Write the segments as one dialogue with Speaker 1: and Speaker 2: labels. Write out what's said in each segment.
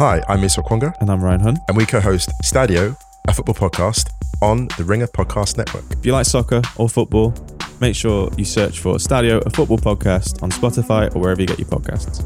Speaker 1: Hi, I'm Musa Okwonga,
Speaker 2: And I'm Ryan Hunt.
Speaker 1: and we co-host Stadio, a football podcast on the Ringer Podcast Network.
Speaker 2: If you like soccer or football, make sure you search for Stadio, a football podcast on Spotify or wherever you get your podcasts.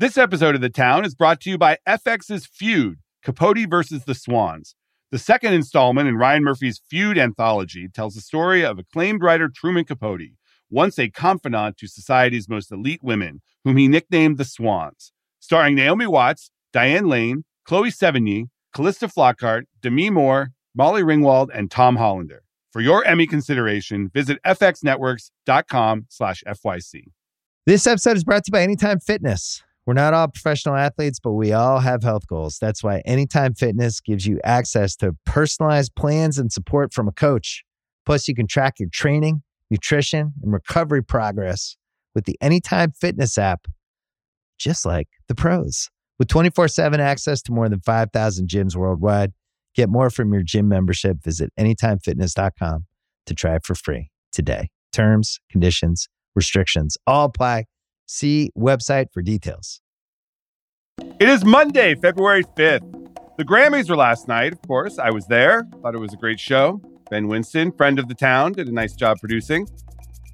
Speaker 3: This episode of The Town is brought to you by FX's Feud, Capote versus the Swans. The second installment in Ryan Murphy's Feud anthology tells the story of acclaimed writer Truman Capote, once a confidant to society's most elite women, whom he nicknamed the Swans. Starring Naomi Watts, Diane Lane, Chloe Sevigny, Calista Flockhart, Demi Moore, Molly Ringwald, and Tom Hollander. For your Emmy consideration, visit fxnetworks.com slash FYC.
Speaker 4: This episode is brought to you by Anytime Fitness. We're not all professional athletes, but we all have health goals. That's why Anytime Fitness gives you access to personalized plans and support from a coach. Plus, you can track your training, nutrition, and recovery progress with the Anytime Fitness app, just like the pros. With 24 7 access to more than 5,000 gyms worldwide, get more from your gym membership. Visit AnytimeFitness.com to try it for free today. Terms, conditions, restrictions all apply. See website for details.
Speaker 3: It is Monday, February 5th. The Grammys were last night, of course. I was there. Thought it was a great show. Ben Winston, friend of the town, did a nice job producing.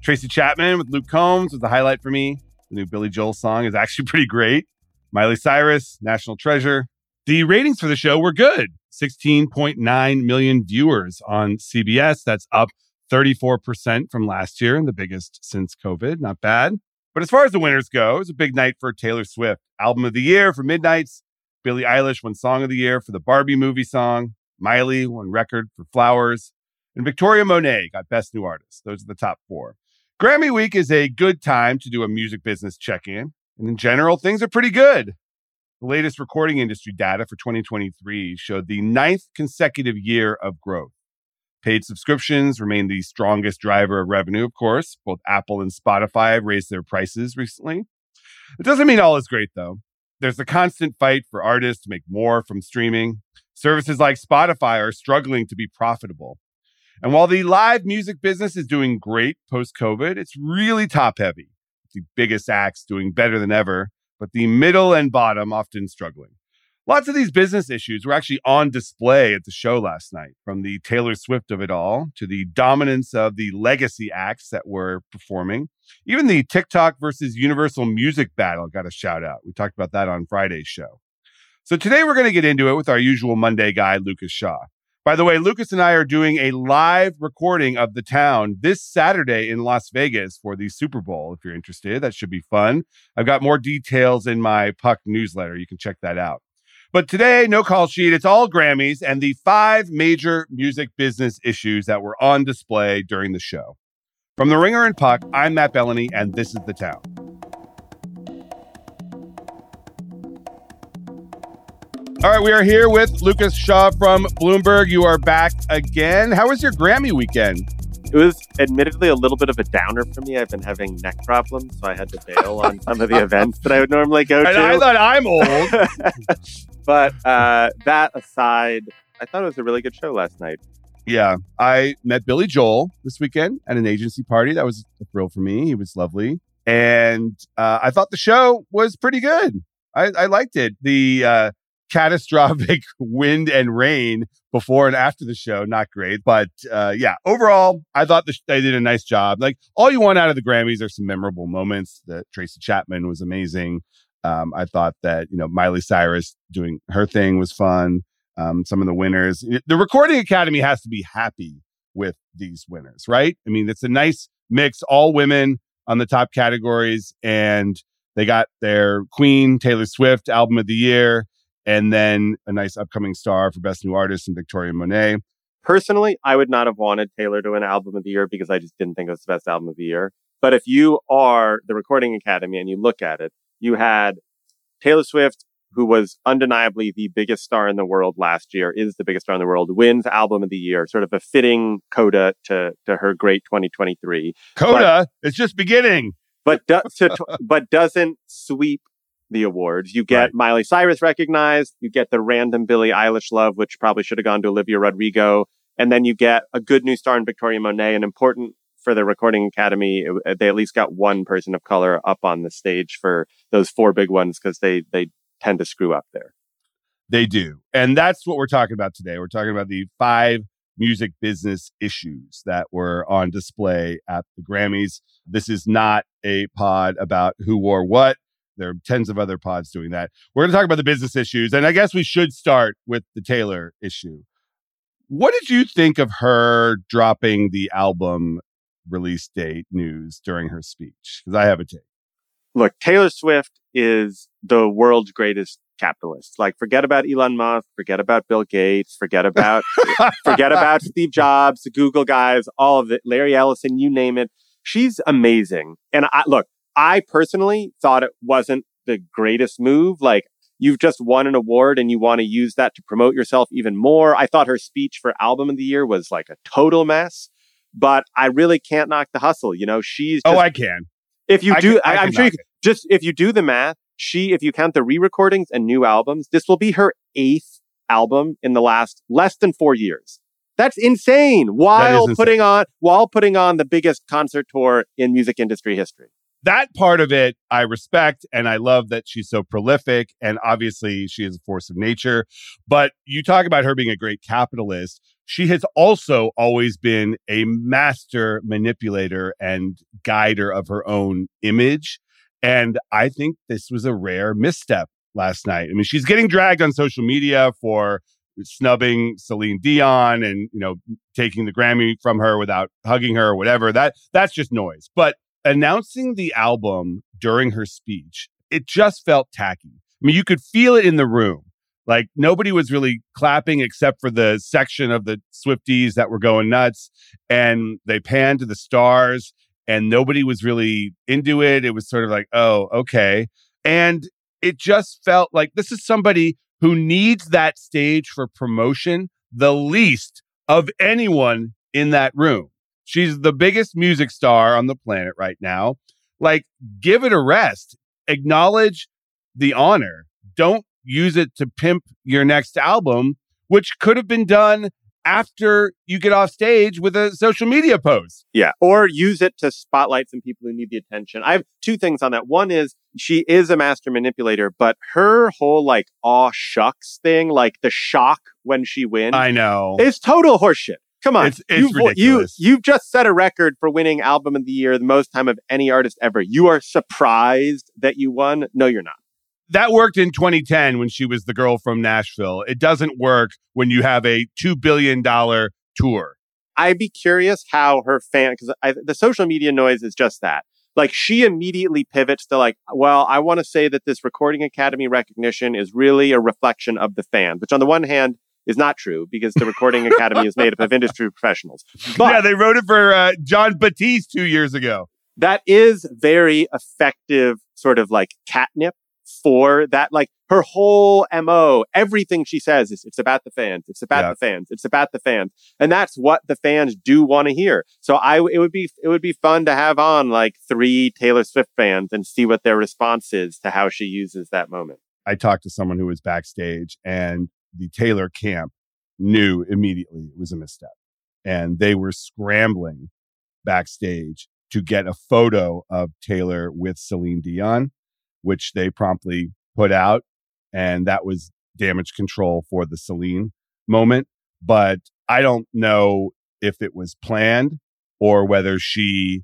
Speaker 3: Tracy Chapman with Luke Combs was the highlight for me. New Billy Joel song is actually pretty great. Miley Cyrus, National Treasure. The ratings for the show were good 16.9 million viewers on CBS. That's up 34% from last year and the biggest since COVID. Not bad. But as far as the winners go, it was a big night for Taylor Swift. Album of the Year for Midnights. Billie Eilish won Song of the Year for the Barbie movie song. Miley won Record for Flowers. And Victoria Monet got Best New Artist. Those are the top four. Grammy Week is a good time to do a music business check in. And in general, things are pretty good. The latest recording industry data for 2023 showed the ninth consecutive year of growth. Paid subscriptions remain the strongest driver of revenue, of course. Both Apple and Spotify raised their prices recently. It doesn't mean all is great, though. There's a constant fight for artists to make more from streaming. Services like Spotify are struggling to be profitable. And while the live music business is doing great post COVID, it's really top heavy. The biggest acts doing better than ever, but the middle and bottom often struggling. Lots of these business issues were actually on display at the show last night, from the Taylor Swift of it all to the dominance of the legacy acts that were performing. Even the TikTok versus Universal Music battle got a shout out. We talked about that on Friday's show. So today we're going to get into it with our usual Monday guy, Lucas Shaw. By the way, Lucas and I are doing a live recording of the town this Saturday in Las Vegas for the Super Bowl. If you're interested, that should be fun. I've got more details in my Puck newsletter. You can check that out. But today, no call sheet. It's all Grammys and the five major music business issues that were on display during the show. From The Ringer and Puck, I'm Matt Belloni, and this is The Town. All right, we are here with Lucas Shaw from Bloomberg. You are back again. How was your Grammy weekend?
Speaker 5: It was admittedly a little bit of a downer for me. I've been having neck problems, so I had to bail on some of the events that I would normally go to.
Speaker 3: And I thought I'm old.
Speaker 5: but uh, that aside, I thought it was a really good show last night.
Speaker 3: Yeah, I met Billy Joel this weekend at an agency party. That was a thrill for me. He was lovely, and uh, I thought the show was pretty good. I, I liked it. The uh, catastrophic wind and rain before and after the show, not great, but uh, yeah, overall, I thought the, they did a nice job. Like all you want out of the Grammys are some memorable moments. That Tracy Chapman was amazing. Um, I thought that you know Miley Cyrus doing her thing was fun. Um, some of the winners. The Recording Academy has to be happy with these winners, right? I mean, it's a nice mix, all women on the top categories, and they got their Queen, Taylor Swift, Album of the Year, and then a nice upcoming star for Best New Artist in Victoria Monet.
Speaker 5: Personally, I would not have wanted Taylor to win Album of the Year because I just didn't think it was the best album of the year. But if you are the Recording Academy and you look at it, you had Taylor Swift, who was undeniably the biggest star in the world last year, is the biggest star in the world, wins album of the year, sort of a fitting coda to, to her great 2023.
Speaker 3: Coda, but, it's just beginning.
Speaker 5: But, do, to, but doesn't sweep the awards. You get right. Miley Cyrus recognized, you get the random Billie Eilish love, which probably should have gone to Olivia Rodrigo. And then you get a good new star in Victoria Monet, an important for the Recording Academy, it, they at least got one person of color up on the stage for those four big ones because they they tend to screw up there.
Speaker 3: They do. And that's what we're talking about today. We're talking about the five music business issues that were on display at the Grammys. This is not a pod about who wore what. There are tens of other pods doing that. We're going to talk about the business issues. And I guess we should start with the Taylor issue. What did you think of her dropping the album release date news during her speech? Because I have a take.
Speaker 5: Look, Taylor Swift is the world's greatest capitalist. Like, forget about Elon Musk, forget about Bill Gates, forget about forget about Steve Jobs, the Google guys, all of it, Larry Ellison, you name it. She's amazing. And I look, I personally thought it wasn't the greatest move. Like, you've just won an award and you want to use that to promote yourself even more. I thought her speech for album of the year was like a total mess, but I really can't knock the hustle. You know, she's
Speaker 3: oh,
Speaker 5: just,
Speaker 3: oh, I can.
Speaker 5: If you I do, can, I, am sure you can, just if you do the math, she, if you count the re-recordings and new albums, this will be her eighth album in the last less than four years. That's insane. While insane. putting on while putting on the biggest concert tour in music industry history
Speaker 3: that part of it I respect and I love that she's so prolific and obviously she is a force of nature. But you talk about her being a great capitalist. She has also always been a master manipulator and guider of her own image. And I think this was a rare misstep last night. I mean, she's getting dragged on social media for snubbing Celine Dion and, you know, taking the Grammy from her without hugging her or whatever. That that's just noise. But announcing the album during her speech, it just felt tacky. I mean, you could feel it in the room. Like nobody was really clapping except for the section of the Swifties that were going nuts. And they panned to the stars and nobody was really into it. It was sort of like, oh, okay. And it just felt like this is somebody who needs that stage for promotion the least of anyone in that room. She's the biggest music star on the planet right now. Like, give it a rest. Acknowledge the honor. Don't use it to pimp your next album, which could have been done after you get off stage with a social media post.
Speaker 5: Yeah. Or use it to spotlight some people who need the attention. I have two things on that. One is she is a master manipulator, but her whole like aw shucks thing, like the shock when she wins.
Speaker 3: I know.
Speaker 5: Is total horseshit. Come on,
Speaker 3: it's, it's
Speaker 5: you've, you you've just set a record for winning album of the year, the most time of any artist ever. You are surprised that you won? No, you're not.
Speaker 3: That worked in 2010 when she was the girl from Nashville. It doesn't work when you have a two billion dollar tour.
Speaker 5: I'd be curious how her fan because the social media noise is just that. Like she immediately pivots to like, well, I want to say that this Recording Academy recognition is really a reflection of the fans. Which on the one hand is not true because the Recording Academy is made up of industry professionals.
Speaker 3: But yeah, they wrote it for uh, Jon Batiste two years ago.
Speaker 5: That is very effective, sort of like catnip for that. Like her whole MO, everything she says is it's about the fans. It's about yeah. the fans. It's about the fans. And that's what the fans do want to hear. So I, it would be, it would be fun to have on like three Taylor Swift fans and see what their response is to how she uses that moment.
Speaker 3: I talked to someone who was backstage and the Taylor camp knew immediately it was a misstep. And they were scrambling backstage to get a photo of Taylor with Celine Dion, which they promptly put out. And that was damage control for the Celine moment. But I don't know if it was planned or whether she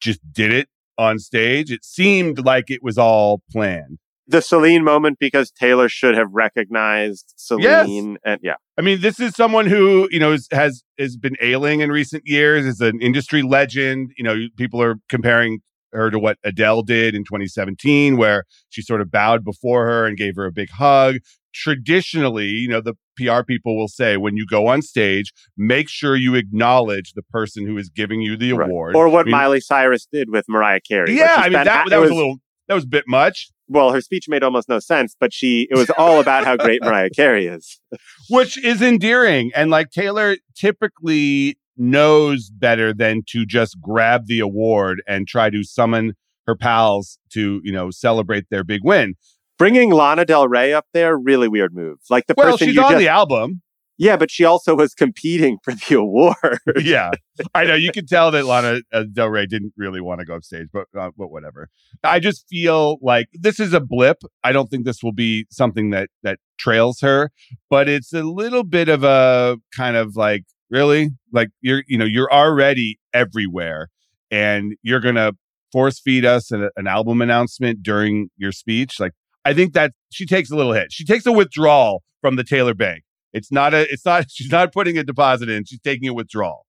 Speaker 3: just did it on stage. It seemed like it was all planned
Speaker 5: the Celine moment because Taylor should have recognized Celine. Yes. And yeah.
Speaker 3: I mean, this is someone who, you know, has has been ailing in recent years, is an industry legend. You know, people are comparing her to what Adele did in 2017, where she sort of bowed before her and gave her a big hug. Traditionally, you know, the PR people will say when you go on stage, make sure you acknowledge the person who is giving you the right. award.
Speaker 5: Or what I mean, Miley Cyrus did with Mariah Carey.
Speaker 3: Yeah, I mean, that, that was, was a little, that was a bit much
Speaker 5: well, her speech made almost no sense, but she it was all about how great Mariah Carey is,
Speaker 3: which is endearing. And like Taylor typically knows better than to just grab the award and try to summon her pals to you know celebrate their big win.
Speaker 5: Bringing Lana Del Rey up there, really weird move. Like the
Speaker 3: well,
Speaker 5: person
Speaker 3: she's on
Speaker 5: just,
Speaker 3: the album.
Speaker 5: Yeah, but she also was competing for the award.
Speaker 3: yeah, I know. You can tell that Lana uh, Del Rey didn't really want to go up stage, but uh, but whatever. I just feel like this is a blip. I don't think this will be something that that trails her, but it's a little bit of a kind of like really like you're you know you're already everywhere, and you're gonna force feed us an, an album announcement during your speech. Like I think that she takes a little hit. She takes a withdrawal from the Taylor Bank. It's not a. It's not. She's not putting a deposit in. She's taking a withdrawal.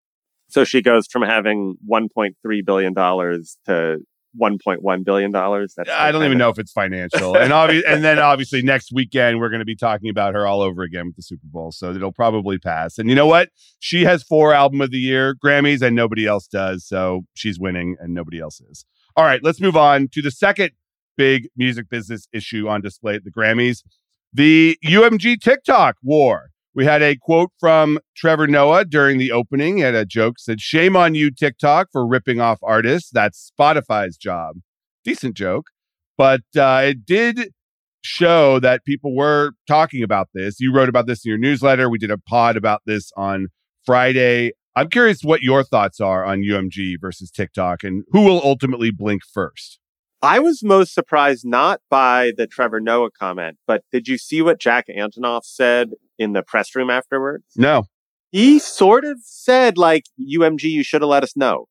Speaker 5: So she goes from having 1.3 billion dollars to 1.1 billion dollars.
Speaker 3: I don't even know if it's financial. and obvi- and then obviously next weekend we're going to be talking about her all over again with the Super Bowl. So it'll probably pass. And you know what? She has four album of the year Grammys and nobody else does. So she's winning and nobody else is. All right, let's move on to the second big music business issue on display at the Grammys, the UMG TikTok war. We had a quote from Trevor Noah during the opening. He had a joke said, Shame on you, TikTok, for ripping off artists. That's Spotify's job. Decent joke. But uh, it did show that people were talking about this. You wrote about this in your newsletter. We did a pod about this on Friday. I'm curious what your thoughts are on UMG versus TikTok and who will ultimately blink first.
Speaker 5: I was most surprised not by the Trevor Noah comment, but did you see what Jack Antonoff said in the press room afterwards?
Speaker 3: No.
Speaker 5: He sort of said, like, UMG, you should have let us know,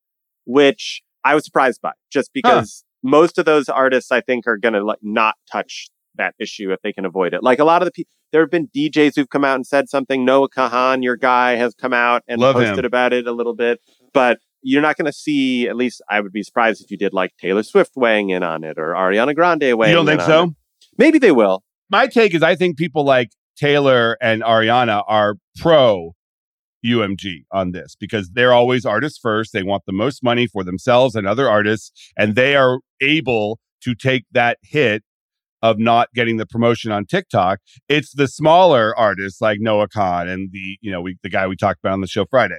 Speaker 5: which I was surprised by just because huh. most of those artists, I think, are going to like not touch that issue if they can avoid it. Like a lot of the people, there have been DJs who've come out and said something. Noah Kahan, your guy, has come out and
Speaker 3: Love
Speaker 5: posted
Speaker 3: him.
Speaker 5: about it a little bit, but you're not going to see, at least I would be surprised if you did like Taylor Swift weighing in on it or Ariana Grande weighing in.
Speaker 3: You don't think so?
Speaker 5: It. Maybe they will.
Speaker 3: My take is I think people like Taylor and Ariana are pro UMG on this because they're always artists first. They want the most money for themselves and other artists, and they are able to take that hit of not getting the promotion on TikTok. It's the smaller artists like Noah Kahan and the, you know, we, the guy we talked about on the show Friday.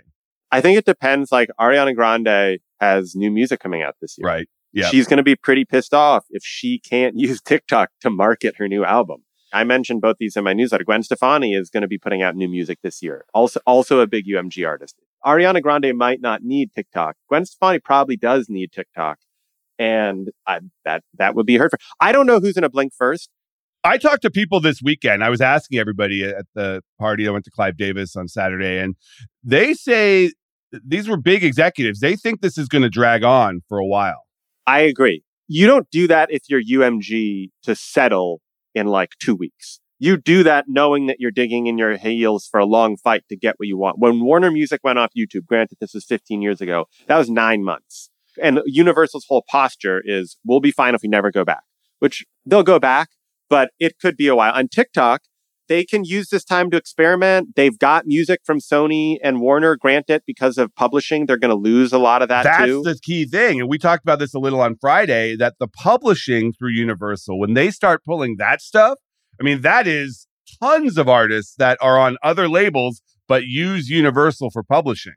Speaker 5: I think it depends. Like Ariana Grande has new music coming out this year.
Speaker 3: Right. Yeah.
Speaker 5: She's going to be pretty pissed off if she can't use TikTok to market her new album. I mentioned both these in my newsletter. Gwen Stefani is going to be putting out new music this year. Also, also a big UMG artist. Ariana Grande might not need TikTok. Gwen Stefani probably does need TikTok. And I, that, that would be her. I don't know who's going to blink first.
Speaker 3: I talked to people this weekend. I was asking everybody at the party. I went to Clive Davis on Saturday, and they say these were big executives. They think this is going to drag on for a while.
Speaker 5: I agree. You don't do that if you're UMG to settle in like two weeks. You do that knowing that you're digging in your heels for a long fight to get what you want. When Warner Music went off YouTube, granted this was 15 years ago, that was nine months. And Universal's whole posture is we'll be fine if we never go back, which they'll go back, but it could be a while. On TikTok, they can use this time to experiment. They've got music from Sony and Warner. Granted, because of publishing, they're going to lose a lot of that too.
Speaker 3: That's
Speaker 5: too.
Speaker 3: the key thing. And we talked about this a little on Friday that the publishing through Universal, when they start pulling that stuff, I mean, that is tons of artists that are on other labels but use Universal for publishing.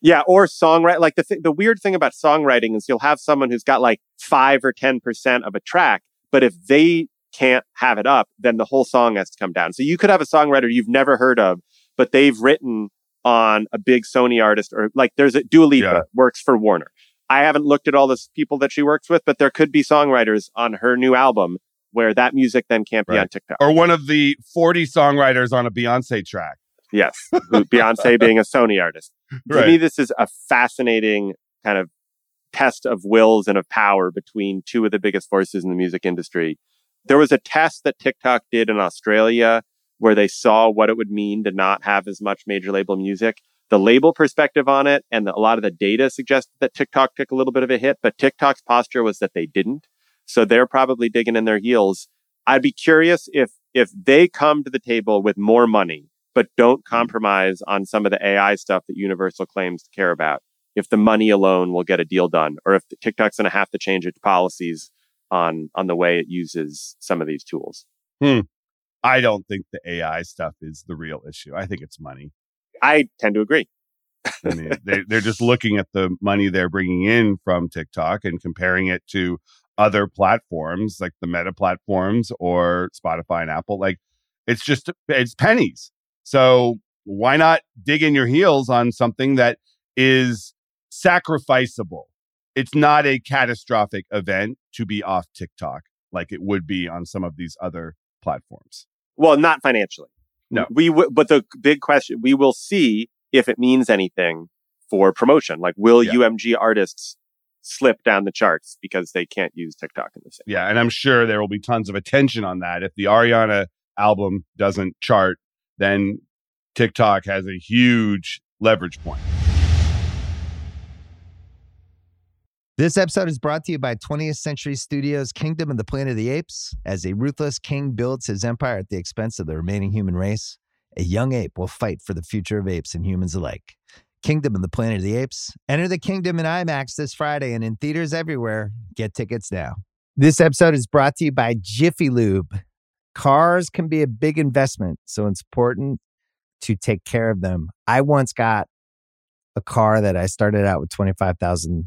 Speaker 5: Yeah, or songwriting. Like the th- the weird thing about songwriting is you'll have someone who's got like five or ten percent of a track, but if they can't have it up, then the whole song has to come down. So you could have a songwriter you've never heard of, but they've written on a big Sony artist or like there's a Dua Lipa
Speaker 3: Yeah.
Speaker 5: works for Warner. I haven't looked at all the people that she works with, but there could be songwriters on her new album where that music then can't be
Speaker 3: Right.
Speaker 5: on TikTok.
Speaker 3: Or one of the 40 songwriters on a Beyonce track.
Speaker 5: Yes. Beyonce being a Sony artist. To
Speaker 3: Right.
Speaker 5: me, this is a fascinating kind of test of wills and of power between two of the biggest forces in the music industry. There was a test that TikTok did in Australia where they saw what it would mean to not have as much major label music. The label perspective on it and the, a lot of the data suggested that TikTok took a little bit of a hit, but TikTok's posture was that they didn't. So they're probably digging in their heels. I'd be curious if if they come to the table with more money, but don't hmm. compromise on some of the AI stuff that Universal claims to care about. If the money alone will get a deal done, or if TikTok's going to have to change its policies on on the way it uses some of these tools. Hmm.
Speaker 3: I don't think the AI stuff is the real issue. I think it's money.
Speaker 5: I tend to agree.
Speaker 3: I mean, they, they're just looking at the money they're bringing in from TikTok and comparing it to other platforms like the Meta platforms or Spotify and Apple. Like, it's just it's pennies. So why not dig in your heels on something that is sacrificable? It's not a catastrophic event to be off TikTok like it would be on some of these other platforms.
Speaker 5: Well, not financially.
Speaker 3: No.
Speaker 5: We w- but the big question we will see if it means anything for promotion. Like will
Speaker 3: Yeah.
Speaker 5: UMG artists slip down the charts because they can't use TikTok in the same?
Speaker 3: Yeah, and I'm sure there will be tons of attention on that. If the Ariana album doesn't chart, then TikTok has a huge leverage point.
Speaker 4: This episode is brought to you by 20th Century Studios' Kingdom of the Planet of the Apes. As a ruthless king builds his empire at the expense of the remaining human race, a young ape will fight for the future of apes and humans alike. Kingdom of the Planet of the Apes. Enter the kingdom in IMAX this Friday and in theaters everywhere. Get tickets now. This episode is brought to you by Jiffy Lube. Cars can be a big investment, so it's important to take care of them. I once got a car that I started out with 25,000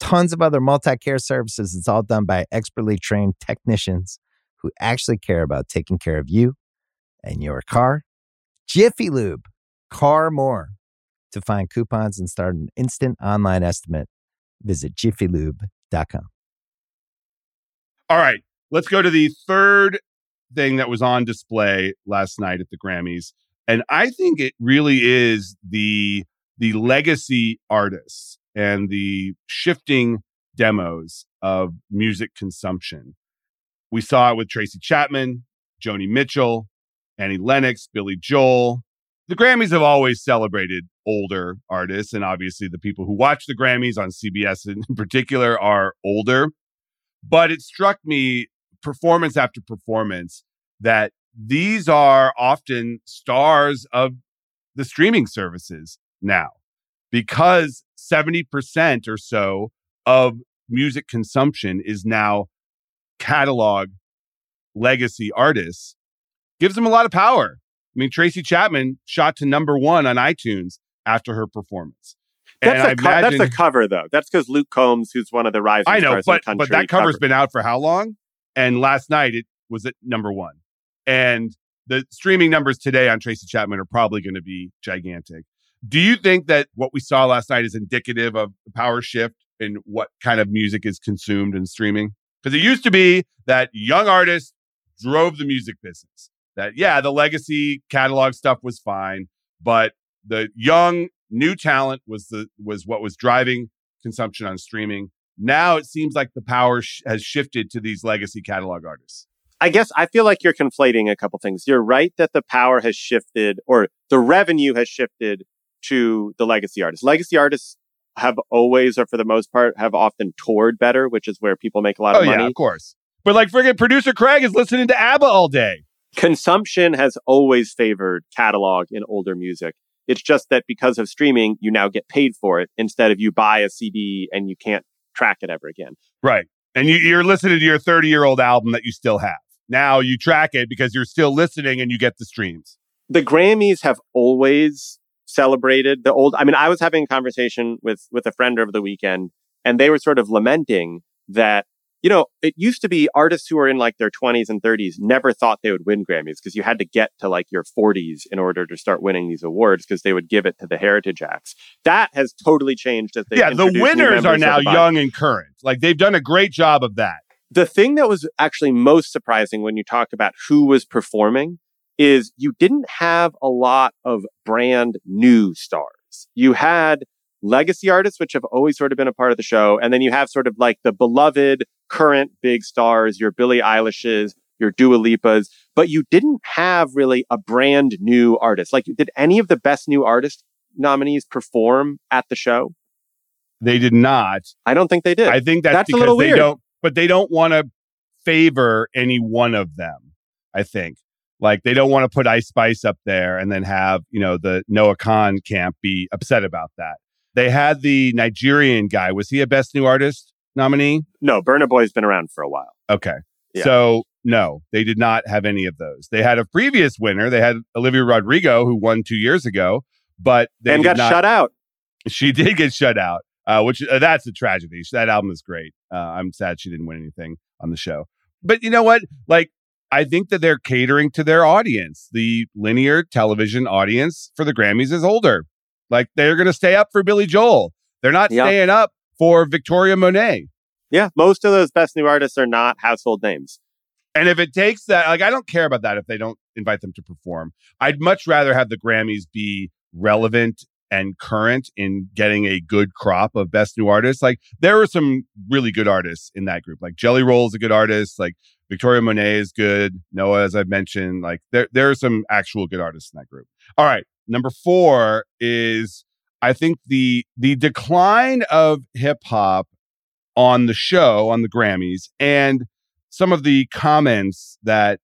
Speaker 4: tons of other multi care services. It's all done by expertly trained technicians who actually care about taking care of you and your car. Jiffy Lube, car more. To find coupons and start an instant online estimate, visit jiffylube.com.
Speaker 3: All right, let's go to the third thing that was on display last night at the Grammys, and I think it really is the the legacy artists and the shifting demos of music consumption. We saw it with Tracy Chapman, Joni Mitchell, Annie Lennox, Billy Joel. The Grammys have always celebrated older artists, and obviously the people who watch the Grammys on CBS in particular are older. But it struck me performance after performance that these are often stars of the streaming services now because 70% or so of music consumption is now catalog legacy artists gives them a lot of power. I mean, Tracy Chapman shot to number one on iTunes after her performance.
Speaker 5: That's, the co- that's the
Speaker 3: imagine-
Speaker 5: cover, though. That's because Luke Combs, who's one of the rising
Speaker 3: I know,
Speaker 5: stars in the
Speaker 3: but
Speaker 5: country,
Speaker 3: but that cover's
Speaker 5: covered.
Speaker 3: been out for how long? And last night it was at number one. And the streaming numbers today on Tracy Chapman are probably going to be gigantic. Do you think that what we saw last night is indicative of the power shift in what kind of music is consumed and streaming? Because it used to be that young artists drove the music business. That yeah, the legacy catalog stuff was fine, but the young new talent was the was what was driving consumption on streaming. Now it seems like the power sh- has shifted to these legacy catalog artists.
Speaker 5: I guess I feel like you're conflating a couple things. You're right that the power has shifted or the revenue has shifted to the legacy artists. Legacy artists have always, or for the most part, have often toured better, which is where people make a lot of
Speaker 3: Oh
Speaker 5: of
Speaker 3: yeah,
Speaker 5: money.
Speaker 3: of course. But like friggin' producer Craig is listening to ABBA all day.
Speaker 5: Consumption has always favored catalog in older music. It's just that because of streaming, you now get paid for it instead of you buy a CD and you can't track it ever again.
Speaker 3: Right. And you, you're listening to your 30 year old album that you still have. Now you track it because you're still listening and you get the streams.
Speaker 5: the Grammys have always celebrated the old. I mean, I was having a conversation with with a friend over the weekend, and they were sort of lamenting that you know it used to be artists who were in like their 20s and 30s never thought they would win Grammys because you had to get to like your 40s in order to start winning these awards because they would give it to the Heritage Acts. That has totally changed as they
Speaker 3: yeah, the winners are now young and current. Like they've done a great job of that.
Speaker 5: the thing that was actually most surprising when you talk about who was performing is you didn't have a lot of brand new stars. You had legacy artists, which have always sort of been a part of the show. And then you have sort of like the beloved current big stars, your Billie Eilish's, your Dua Lipas, but you didn't have really a brand new artist. Like, did any of the best new artist nominees perform at the show?
Speaker 3: They did not.
Speaker 5: I don't think they did.
Speaker 3: I think that's,
Speaker 5: That's a
Speaker 3: because
Speaker 5: little
Speaker 3: they
Speaker 5: weird.
Speaker 3: don't, but they don't want to favor any one of them. I think like they don't want to put Ice Spice up there and then have you know the Noah Kahan camp be upset about that. they had the Nigerian guy. Was he a Best New Artist nominee?
Speaker 5: No, Burna Boy's been around for a while.
Speaker 3: Okay.
Speaker 5: Yeah.
Speaker 3: So no, they did not have any of those. They had a previous winner. They had Olivia Rodrigo, who won two years ago, but they
Speaker 5: and got
Speaker 3: not,
Speaker 5: shut out.
Speaker 3: She did get shut out, uh, which uh, that's a tragedy. That album is great. Uh, I'm sad she didn't win anything on the show. But you know what? Like, I think that they're catering to their audience. The linear television audience for the Grammys is older. Like, they're going to stay up for Billy Joel. They're not
Speaker 5: Yeah.
Speaker 3: staying up for Victoria Monet.
Speaker 5: Yeah, most of those best new artists are not household names.
Speaker 3: And if it takes that, like, I don't care about that if they don't invite them to perform. I'd much rather have the Grammys be relevant and current in getting a good crop of best new artists. Like, there were some really good artists in that group. Like, Jelly Roll is a good artist. Like, Victoria Monet is good. Noah, as I've mentioned, like, there, there are some actual good artists in that group. All right. Number four is, I think, the the decline of hip hop on the show, on the Grammys, and some of the comments that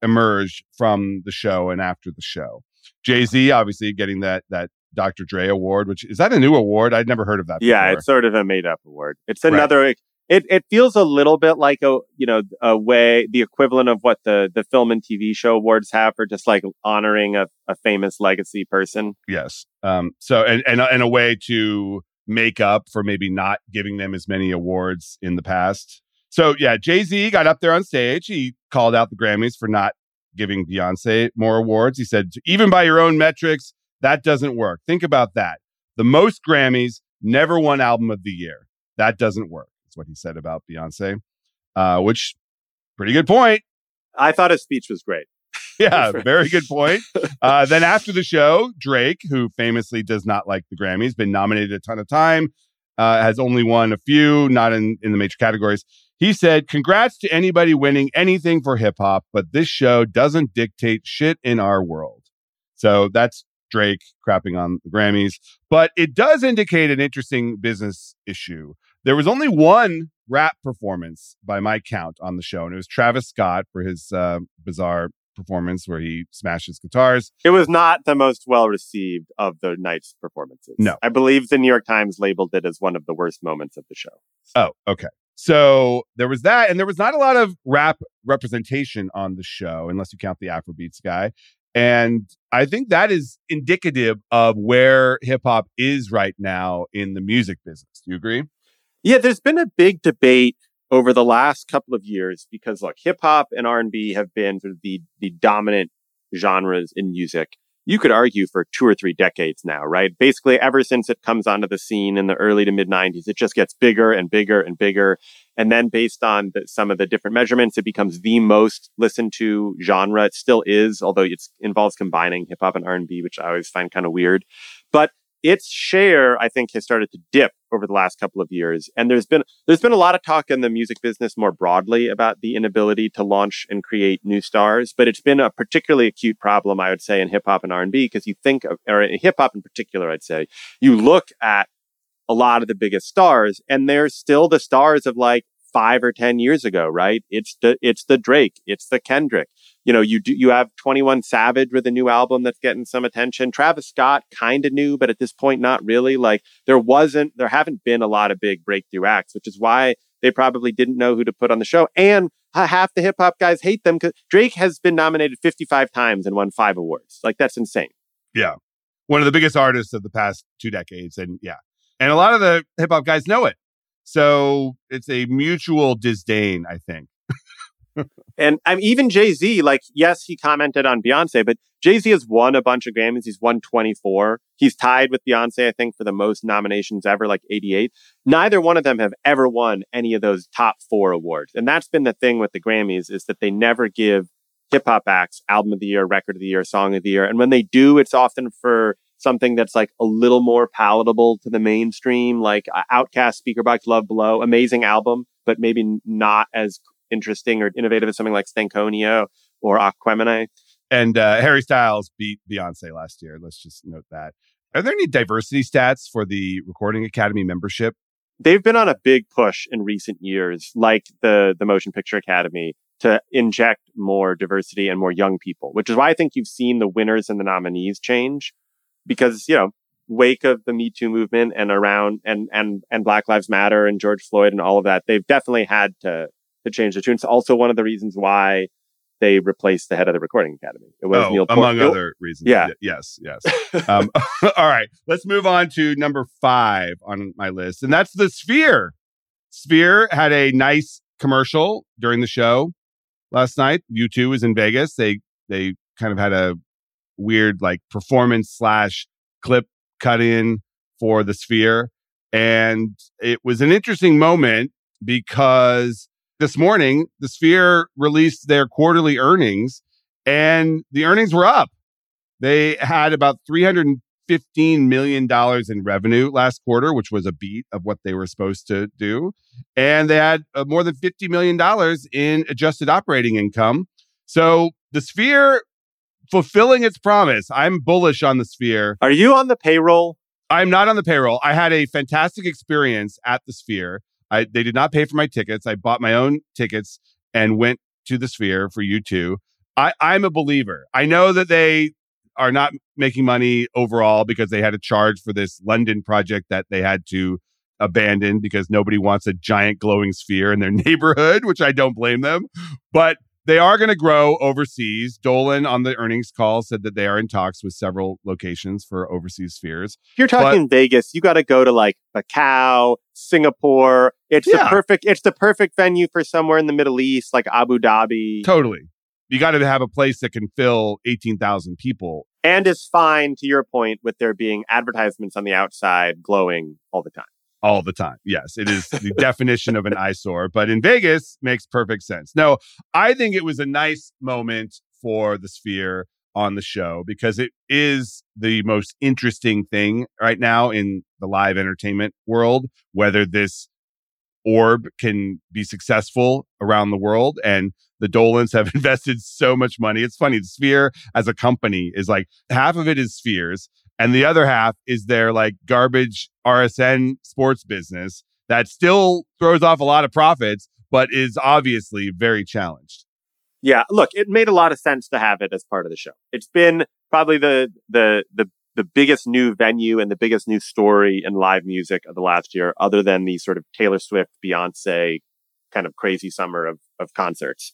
Speaker 3: emerged from the show and after the show. Jay Z obviously getting that that Dr. Dre award, which is that a new award? I'd never heard of that.
Speaker 5: Yeah,
Speaker 3: before.
Speaker 5: it's sort of a made up award. It's
Speaker 3: Right.
Speaker 5: It it feels a little bit like a you know a way the equivalent of what the the film and TV show awards have for just like honoring a, a famous legacy person.
Speaker 3: yes. Um. So and and and a way to make up for maybe not giving them as many awards in the past. So yeah, Jay Z got up there on stage. He called out the Grammys for not giving Beyonce more awards. He said, even by your own metrics, that doesn't work. Think about that. The most Grammys never won album of the year. That doesn't work. What he said about Beyonce, uh, which pretty good point.
Speaker 5: I thought his speech was great.
Speaker 3: Yeah, very good point. Uh, then after the show, Drake, who famously does not like the Grammys, been nominated a ton of time, uh, has only won a few, not in, in the major categories. He said, Congrats to anybody winning anything for hip hop, but this show doesn't dictate shit in our world. So that's Drake crapping on the Grammys. But it does indicate an interesting business issue. There was only one rap performance by my count on the show, and it was Travis Scott for his uh, bizarre performance where he smashes guitars.
Speaker 5: It was not the most well received of the night's performances.
Speaker 3: No.
Speaker 5: I believe the New York Times labeled it as one of the worst moments of the show.
Speaker 3: Oh, okay. So there was that, and there was not a lot of rap representation on the show, unless you count the Afrobeats guy. And I think that is indicative of where hip hop is right now in the music business. Do you agree?
Speaker 5: Yeah, there's been a big debate over the last couple of years because look, hip hop and R&B have been sort of the the dominant genres in music. You could argue for two or three decades now, right? Basically, ever since it comes onto the scene in the early to mid 90s, it just gets bigger and bigger and bigger. And then based on the, some of the different measurements, it becomes the most listened to genre. It still is, although it involves combining hip hop and R&B, which I always find kind of weird. But its share, I think, has started to dip over the last couple of years. And there's been there's been a lot of talk in the music business more broadly about the inability to launch and create new stars. But it's been a particularly acute problem, I would say, in hip hop and R and B, because you think of or in hip hop in particular, I'd say, you look at a lot of the biggest stars, and they're still the stars of like five or ten years ago, right? It's the it's the Drake, it's the Kendrick. You know, you do you have 21 Savage with a new album that's getting some attention. Travis Scott kind of new, but at this point not really. Like there wasn't there haven't been a lot of big breakthrough acts, which is why they probably didn't know who to put on the show. And half the hip hop guys hate them because Drake has been nominated 55 times and won five awards. Like that's insane.
Speaker 3: Yeah. One of the biggest artists of the past two decades. And yeah. And a lot of the hip hop guys know it. So it's a mutual disdain, I think.
Speaker 5: And I'm even Jay Z, like, yes, he commented on Beyonce, but Jay Z has won a bunch of Grammys. He's won 24. He's tied with Beyonce, I think, for the most nominations ever, like 88. Neither one of them have ever won any of those top four awards. And that's been the thing with the Grammys is that they never give hip hop acts album of the year, record of the year, song of the year. And when they do, it's often for something that's like a little more palatable to the mainstream, like uh, OutKast, Speakerboxxx, Love Below, amazing album, but maybe not as interesting or innovative as something like Stankonia or Aquemini.
Speaker 3: And uh, Harry Styles beat Beyonce last year. Let's just note that. Are there any diversity stats for the Recording Academy membership?
Speaker 5: They've been on a big push in recent years, like the the Motion Picture Academy, to inject more diversity and more young people, which is why I think you've seen the winners and the nominees change. Because, you know, wake of the Me Too movement and around and and and Black Lives Matter and George Floyd and all of that, they've definitely had to to change the tune. It's also one of the reasons why they replaced the head of the Recording Academy.
Speaker 3: It was oh, Neil among other reasons.
Speaker 5: Yeah.
Speaker 3: Yes. Yes. um, all right. Let's move on to number five on my list, and that's the Sphere. Sphere had a nice commercial during the show last night. U2 was in Vegas. They they kind of had a weird like performance slash clip cut in for the Sphere, and it was an interesting moment because this morning the Sphere released their quarterly earnings, and the earnings were up. They had about 315 million dollars in revenue last quarter, which was a beat of what they were supposed to do, and they had uh, more than 50 million dollars in adjusted operating income. So the Sphere fulfilling its promise. I'm bullish on the Sphere.
Speaker 5: Are you on the payroll?
Speaker 3: I'm not on the payroll. I had a fantastic experience at the Sphere. I, they did not pay for my tickets. I bought my own tickets and went to the Sphere for you two. I, I'm a believer. I know that they are not making money overall because they had to charge for this London project that they had to abandon because nobody wants a giant glowing sphere in their neighborhood, which I don't blame them. But they are going to grow overseas. Dolan on the earnings call said that they are in talks with several locations for overseas spheres.
Speaker 5: If you're talking but, Vegas, you got to go to like Macau, Singapore. It's yeah. the perfect it's the perfect venue for somewhere in the Middle East like Abu Dhabi.
Speaker 3: Totally. You got to have a place that can fill 18,000 people.
Speaker 5: And is fine to your point with there being advertisements on the outside glowing all the time
Speaker 3: all the time. Yes, it is the definition of an eyesore, but in Vegas makes perfect sense. No, I think it was a nice moment for the Sphere on the show because it is the most interesting thing right now in the live entertainment world, whether this orb can be successful around the world. And the Dolans have invested so much money. It's funny. The Sphere as a company is like half of it is spheres and the other half is their like garbage RSN sports business that still throws off a lot of profits, but is obviously very challenged.
Speaker 5: Yeah, look, it made a lot of sense to have it as part of the show. It's been probably the the the the biggest new venue and the biggest new story in live music of the last year, other than the sort of Taylor Swift, Beyonce kind of crazy summer of of concerts.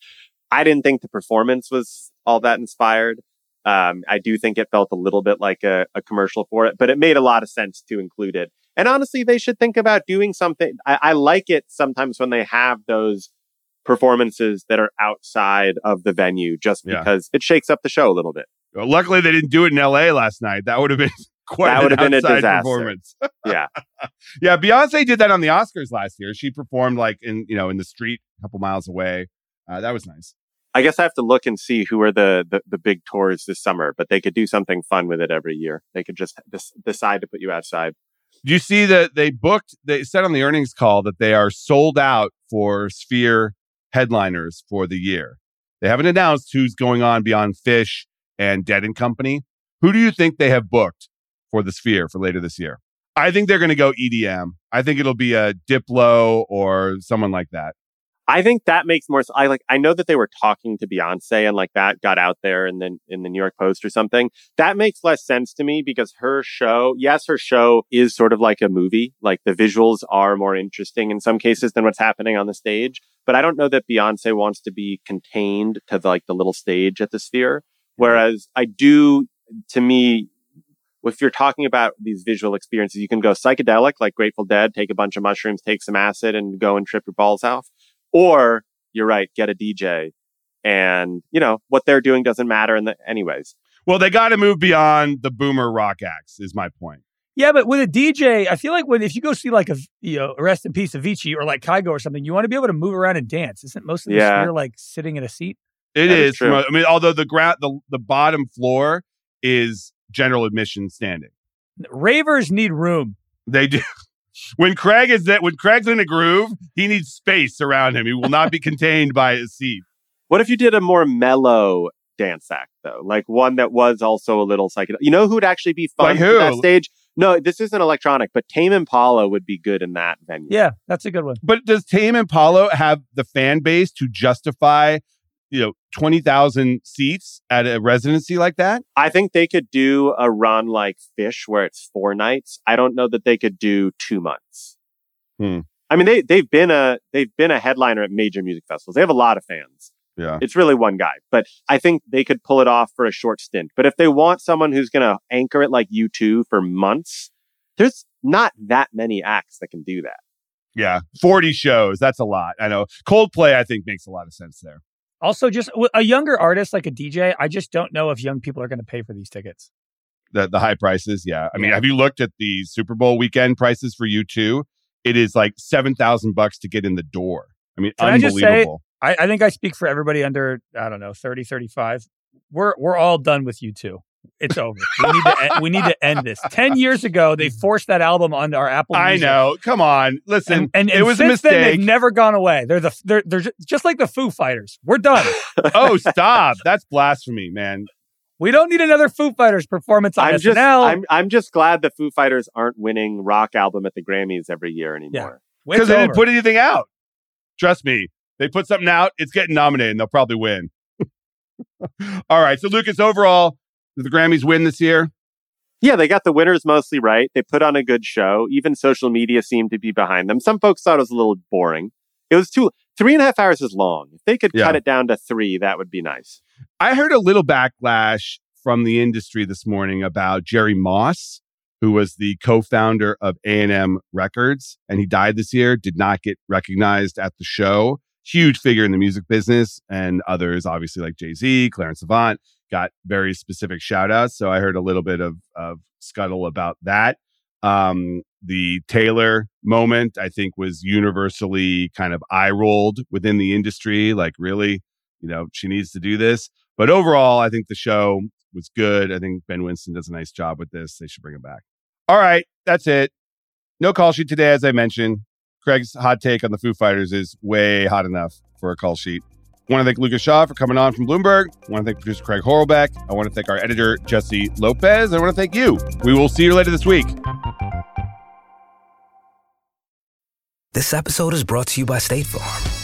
Speaker 5: I didn't think the performance was all that inspired. Um, I do think it felt a little bit like a, a, commercial for it, but it made a lot of sense to include it. And honestly, they should think about doing something. I, I like it sometimes when they have those performances that are outside of the venue just because yeah. it shakes up the show a little bit.
Speaker 3: Well, luckily, they didn't do it in LA last night. That would have been quite that would have been a disaster. performance.
Speaker 5: yeah.
Speaker 3: yeah. Beyonce did that on the Oscars last year. She performed like in, you know, in the street a couple miles away. Uh, that was nice.
Speaker 5: I guess I have to look and see who are the, the, the big tours this summer, but they could do something fun with it every year. They could just decide to put you outside.
Speaker 3: Do you see that they booked? They said on the earnings call that they are sold out for Sphere headliners for the year. They haven't announced who's going on beyond Phish and Dead and Company. Who do you think they have booked for the Sphere for later this year? I think they're going to go EDM. I think it'll be a Diplo or someone like that.
Speaker 5: I think that makes more. I like. I know that they were talking to Beyonce and like that got out there and then in the New York Post or something. That makes less sense to me because her show, yes, her show is sort of like a movie. Like the visuals are more interesting in some cases than what's happening on the stage. But I don't know that Beyonce wants to be contained to the, like the little stage at the Sphere. Mm-hmm. Whereas I do, to me, if you're talking about these visual experiences, you can go psychedelic, like Grateful Dead, take a bunch of mushrooms, take some acid, and go and trip your balls off. Or you're right, get a DJ. And, you know, what they're doing doesn't matter in the anyways.
Speaker 3: Well, they got to move beyond the boomer rock acts, is my point.
Speaker 6: Yeah, but with a DJ, I feel like when if you go see like a you know rest in peace Avicii or like Kygo or something, you want to be able to move around and dance. Isn't most of the yeah. like sitting in a seat?
Speaker 3: It that is. I mean, although the ground the the bottom floor is general admission standing.
Speaker 6: Ravers need room.
Speaker 3: They do when Craig is that when Craig's in a groove, he needs space around him. He will not be contained by a seat.
Speaker 5: What if you did a more mellow dance act though, like one that was also a little psychedelic? You know who would actually be fun
Speaker 3: like who?
Speaker 5: that stage? No, this isn't electronic, but Tame Impala would be good in that venue.
Speaker 6: Yeah, that's a good one.
Speaker 3: But does Tame Impala have the fan base to justify you know, 20,000 seats at a residency like that?
Speaker 5: I think they could do a run like Phish where it's four nights. I don't know that they could do two months.
Speaker 3: Hmm.
Speaker 5: I mean, they, they've been a, they've been a headliner at major music festivals. They have a lot of fans.
Speaker 3: Yeah.
Speaker 5: It's really one guy, but I think they could pull it off for a short stint. But if they want someone who's going to anchor it like U2 for months, there's not that many acts that can do that.
Speaker 3: Yeah. 40 shows. That's a lot. I know. Coldplay, I think, makes a lot of sense there.
Speaker 6: Also, just a younger artist like a DJ, I just don't know if young people are going to pay for these tickets.
Speaker 3: The, the high prices. Yeah. I mean, have you looked at the Super Bowl weekend prices for U2? It is like 7,000 bucks to get in the door. I mean,
Speaker 6: Can I just say-
Speaker 3: unbelievable.
Speaker 6: I, I think I speak for everybody under, I don't know, 30, 35. We're, we're all done with U2. It's over. We need to end, we need to end this. Ten years ago, they forced that album onto our Apple.
Speaker 3: I know. Come on. Listen,
Speaker 6: And, and,
Speaker 3: it
Speaker 6: and
Speaker 3: was a
Speaker 6: since then,
Speaker 3: mistake.
Speaker 6: they've never gone away. They're the they're they're just like the Foo Fighters. We're done.
Speaker 3: oh, stop. That's blasphemy, man.
Speaker 6: We don't need another Foo Fighters performance on
Speaker 5: I'm
Speaker 6: SNL.
Speaker 5: just, I'm, I'm just glad the Foo Fighters aren't winning rock album at the Grammys every year anymore.
Speaker 6: It's
Speaker 3: Because they didn't put anything out. Trust me. They put something out, it's getting nominated and they'll probably win. All right. So, Lucas, overall, did the Grammys win this year?
Speaker 5: Yeah, they got the winners mostly right. They put on a good show. Even social media seemed to be behind them. Some folks thought it was a little boring. It was too three and a half hours is long. If they could
Speaker 3: Yeah.
Speaker 5: cut it down to three, that would be nice.
Speaker 3: I heard a little backlash from the industry this morning about Jerry Moss, who was the co-founder of A&M Records, and he died this year, did not get recognized at the show. Huge figure in the music business, and others, obviously like Jay-Z, Clarence Avant, got very specific shout outs. So I heard a little bit of, of scuttle about that. Um, the Taylor moment, I think, was universally kind of eye rolled within the industry. Like, really, you know, she needs to do this. But overall, I think the show was good. I think Ben Winston does a nice job with this. They should bring him back. All right, that's it. No call sheet today, as I mentioned. Craig's hot take on the Foo Fighters is way hot enough for a call sheet. I want to thank Lucas Shaw for coming on from Bloomberg. I want to thank producer Craig Horlbeck. I want to thank our editor, Jessie Lopez. I want to thank you. We will see you later this week.
Speaker 7: This episode is brought to you by State Farm.